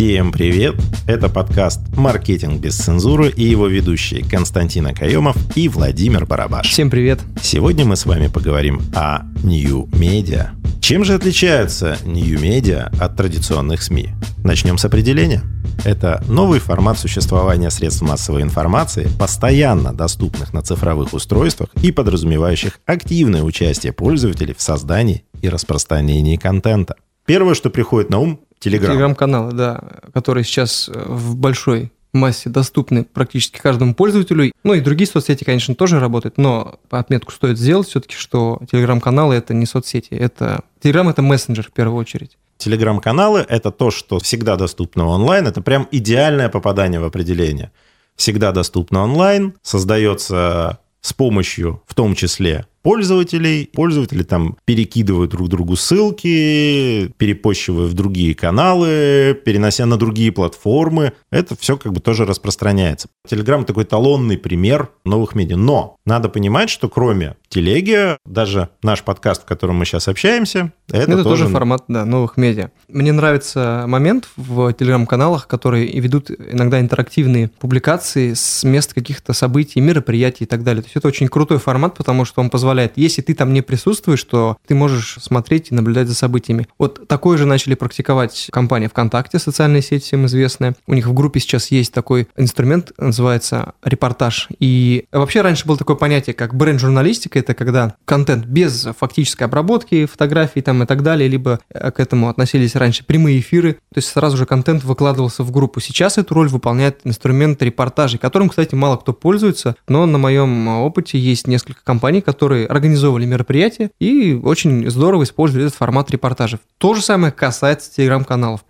Всем привет! Это подкаст «Маркетинг без цензуры» и его ведущие Константин Акаемов и Владимир Барабаш. Всем привет! Сегодня мы с вами поговорим о New Media. Чем же отличаются New Media от традиционных СМИ? Начнем с определения. Это новый формат существования средств массовой информации, постоянно доступных на цифровых устройствах и подразумевающих активное участие пользователей в создании и распространении контента. Первое, что приходит на ум – Телеграм. Телеграм-каналы, да, которые сейчас э, в большой массе доступны практически каждому пользователю. Ну и другие соцсети, конечно, тоже работают, но отметку стоит сделать все-таки, что телеграм-каналы это не соцсети, это Телеграм это мессенджер в первую очередь. Телеграм-каналы – это то, что всегда доступно онлайн. Это прям идеальное попадание в определение. Всегда доступно онлайн, создается с помощью, в том числе, пользователей. Пользователи там перекидывают друг другу ссылки, перепощивая в другие каналы, перенося на другие платформы. Это все как бы тоже распространяется. Телеграм такой талонный пример новых медиа. Но надо понимать, что кроме телеги, даже наш подкаст, в котором мы сейчас общаемся, это, это тоже... тоже формат да, новых медиа. Мне нравится момент в телеграм-каналах, которые ведут иногда интерактивные публикации с мест каких-то событий, мероприятий и так далее. То есть это очень крутой формат, потому что он позволяет, если ты там не присутствуешь, то ты можешь смотреть и наблюдать за событиями. Вот такое же начали практиковать компания ВКонтакте, социальная сеть всем известная. У них в группе сейчас есть такой инструмент, называется репортаж. И вообще раньше было такое понятие, как бренд-журналистика, это когда контент без фактической обработки, фотографий там и так далее, либо э, к этому относились раньше прямые эфиры, то есть сразу же контент выкладывался в группу. Сейчас эту роль выполняет инструмент репортажей, которым, кстати, мало кто пользуется, но на моем опыте есть несколько компаний, которые организовывали мероприятия и очень здорово используют этот формат репортажей. То же самое касается телеграм-каналов.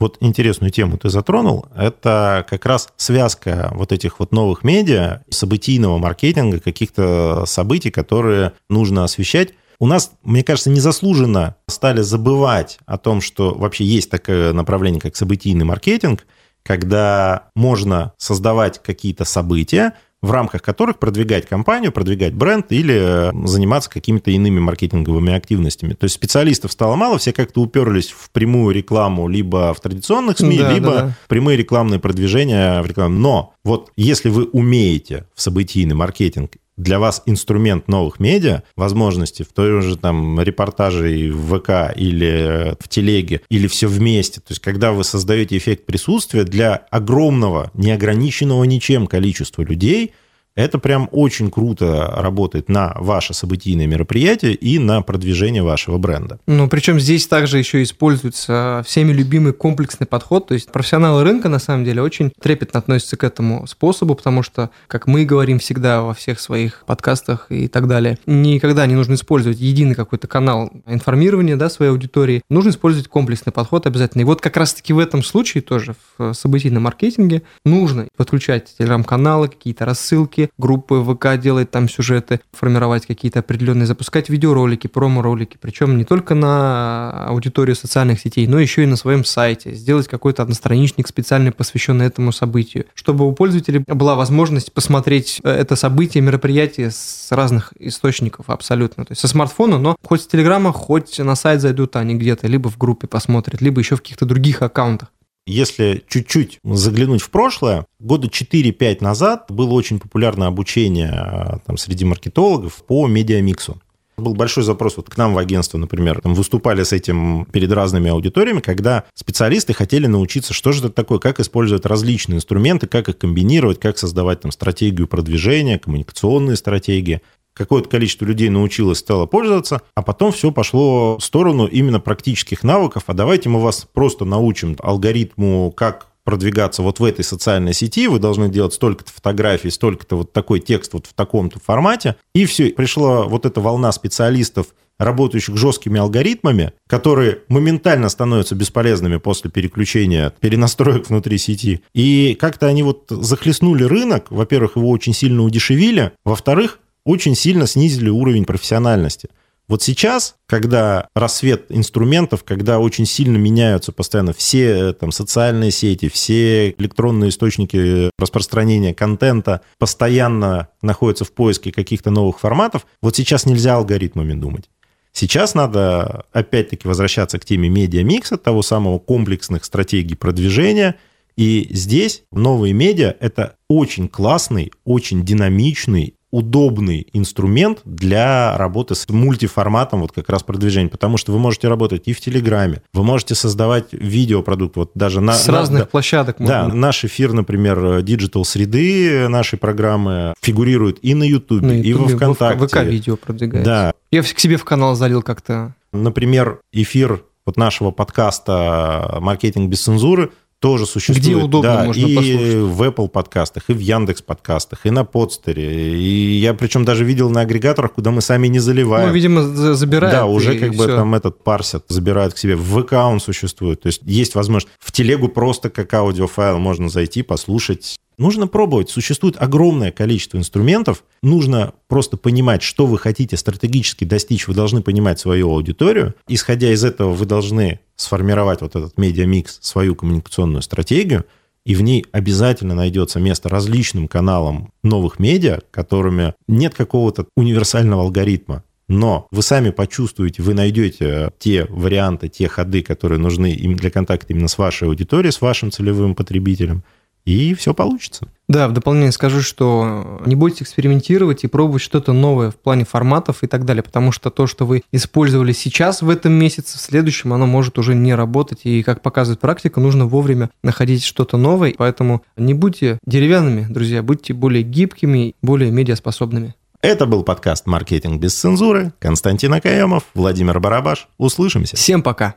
Вот интересную тему ты затронул. Это как раз связка вот этих вот новых медиа, событийного маркетинга, каких-то событий, которые нужно освещать. У нас, мне кажется, незаслуженно стали забывать о том, что вообще есть такое направление, как событийный маркетинг, когда можно создавать какие-то события, в рамках которых продвигать компанию, продвигать бренд или э, заниматься какими-то иными маркетинговыми активностями. То есть специалистов стало мало, все как-то уперлись в прямую рекламу либо в традиционных СМИ, да, либо да, да. прямые рекламные продвижения в рекламе. Но вот если вы умеете в событийный маркетинг для вас инструмент новых медиа, возможности в той же там репортаже в ВК или в телеге, или все вместе. То есть, когда вы создаете эффект присутствия для огромного, неограниченного ничем количества людей – это прям очень круто работает на ваше событийное мероприятие и на продвижение вашего бренда. Ну, причем здесь также еще используется всеми любимый комплексный подход. То есть профессионалы рынка, на самом деле, очень трепетно относятся к этому способу, потому что, как мы говорим всегда во всех своих подкастах и так далее, никогда не нужно использовать единый какой-то канал информирования да, своей аудитории. Нужно использовать комплексный подход обязательно. И вот как раз-таки в этом случае тоже в событийном маркетинге нужно подключать телеграм-каналы, какие-то рассылки, Группы ВК делать там сюжеты, формировать какие-то определенные, запускать видеоролики, промо-ролики, причем не только на аудиторию социальных сетей, но еще и на своем сайте, сделать какой-то одностраничник специальный, посвященный этому событию, чтобы у пользователей была возможность посмотреть э, это событие, мероприятие с разных источников абсолютно, то есть со смартфона, но хоть с Телеграма, хоть на сайт зайдут они где-то, либо в группе посмотрят, либо еще в каких-то других аккаунтах. Если чуть-чуть заглянуть в прошлое, года 4-5 назад было очень популярное обучение а, там, среди маркетологов по медиамиксу. Был большой запрос вот к нам в агентство, например. Там выступали с этим перед разными аудиториями, когда специалисты хотели научиться, что же это такое, как использовать различные инструменты, как их комбинировать, как создавать там стратегию продвижения, коммуникационные стратегии какое-то количество людей научилось, стало пользоваться, а потом все пошло в сторону именно практических навыков, а давайте мы вас просто научим алгоритму, как продвигаться вот в этой социальной сети, вы должны делать столько-то фотографий, столько-то вот такой текст вот в таком-то формате. И все, пришла вот эта волна специалистов, работающих жесткими алгоритмами, которые моментально становятся бесполезными после переключения перенастроек внутри сети. И как-то они вот захлестнули рынок, во-первых, его очень сильно удешевили, во-вторых, очень сильно снизили уровень профессиональности. Вот сейчас, когда рассвет инструментов, когда очень сильно меняются постоянно все там, социальные сети, все электронные источники распространения контента постоянно находятся в поиске каких-то новых форматов, вот сейчас нельзя алгоритмами думать. Сейчас надо опять-таки возвращаться к теме медиамикса, того самого комплексных стратегий продвижения. И здесь новые медиа – это очень классный, очень динамичный удобный инструмент для работы с мультиформатом вот как раз продвижения, потому что вы можете работать и в Телеграме, вы можете создавать видеопродукт, вот даже на... С на, разных да, площадок. Можно. Да, наш эфир, например, digital среды нашей программы фигурирует и на Ютубе, и во ВКонтакте. ВК-видео продвигается. Да. Я к себе в канал залил как-то. Например, эфир вот нашего подкаста «Маркетинг без цензуры» тоже существует. Где удобно да, можно и послушать. в Apple подкастах, и в Яндекс подкастах, и на Podster е. И я причем даже видел на агрегаторах, куда мы сами не заливаем. Ну, видимо, забирают. Да, уже как бы все. там этот парсят, забирают к себе. В ВК он существует. То есть есть возможность. В телегу просто как аудиофайл можно зайти, послушать. Нужно пробовать. Существует огромное количество инструментов. Нужно просто понимать, что вы хотите стратегически достичь. Вы должны понимать свою аудиторию. Исходя из этого, вы должны сформировать вот этот медиамикс, свою коммуникационную стратегию, и в ней обязательно найдется место различным каналам новых медиа, которыми нет какого-то универсального алгоритма. Но вы сами почувствуете, вы найдете те варианты, те ходы, которые нужны им для контакта именно с вашей аудиторией, с вашим целевым потребителем – и все получится. Да, в дополнение скажу, что не бойтесь экспериментировать и пробовать что-то новое в плане форматов и так далее, потому что то, что вы использовали сейчас в этом месяце, в следующем оно может уже не работать. И, как показывает практика, нужно вовремя находить что-то новое. Поэтому не будьте деревянными, друзья, будьте более гибкими, более медиаспособными. Это был подкаст «Маркетинг без цензуры». Константин Акаемов, Владимир Барабаш. Услышимся. Всем пока.